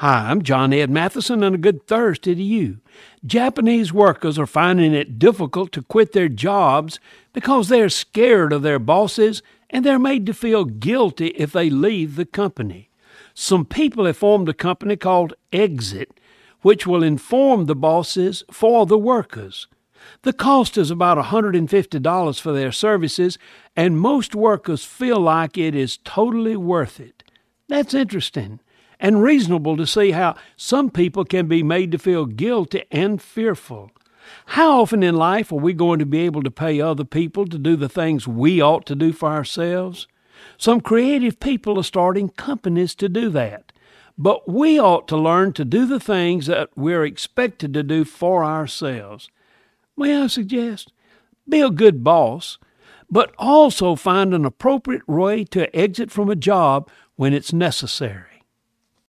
Hi, I'm John Ed Matheson, and a good Thursday to you. Japanese workers are finding it difficult to quit their jobs because they're scared of their bosses and they're made to feel guilty if they leave the company. Some people have formed a company called Exit, which will inform the bosses for the workers. The cost is about $150 for their services, and most workers feel like it is totally worth it. That's interesting and reasonable to see how some people can be made to feel guilty and fearful. How often in life are we going to be able to pay other people to do the things we ought to do for ourselves? Some creative people are starting companies to do that. But we ought to learn to do the things that we're expected to do for ourselves. May I suggest? Be a good boss, but also find an appropriate way to exit from a job when it's necessary.